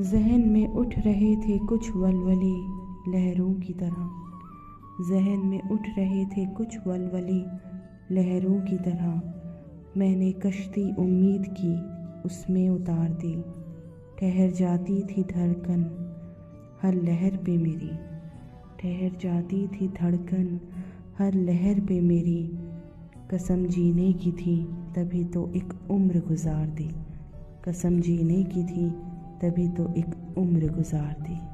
जहन में उठ रहे थे कुछ वलवले लहरों की तरह। जहन में उठ रहे थे कुछ वलवले लहरों की तरह। मैंने कश्ती उम्मीद की, उसमें उतार दी। ठहर जाती थी धड़कन, हर लहर पे मेरी। ठहर जाती थी धड़कन, हर लहर पे मेरी। कसम जीने की थी, तभी तो एक उम्र गुजार दी। कसम जीने की थी तभी तो एक उम्र गुजार दी।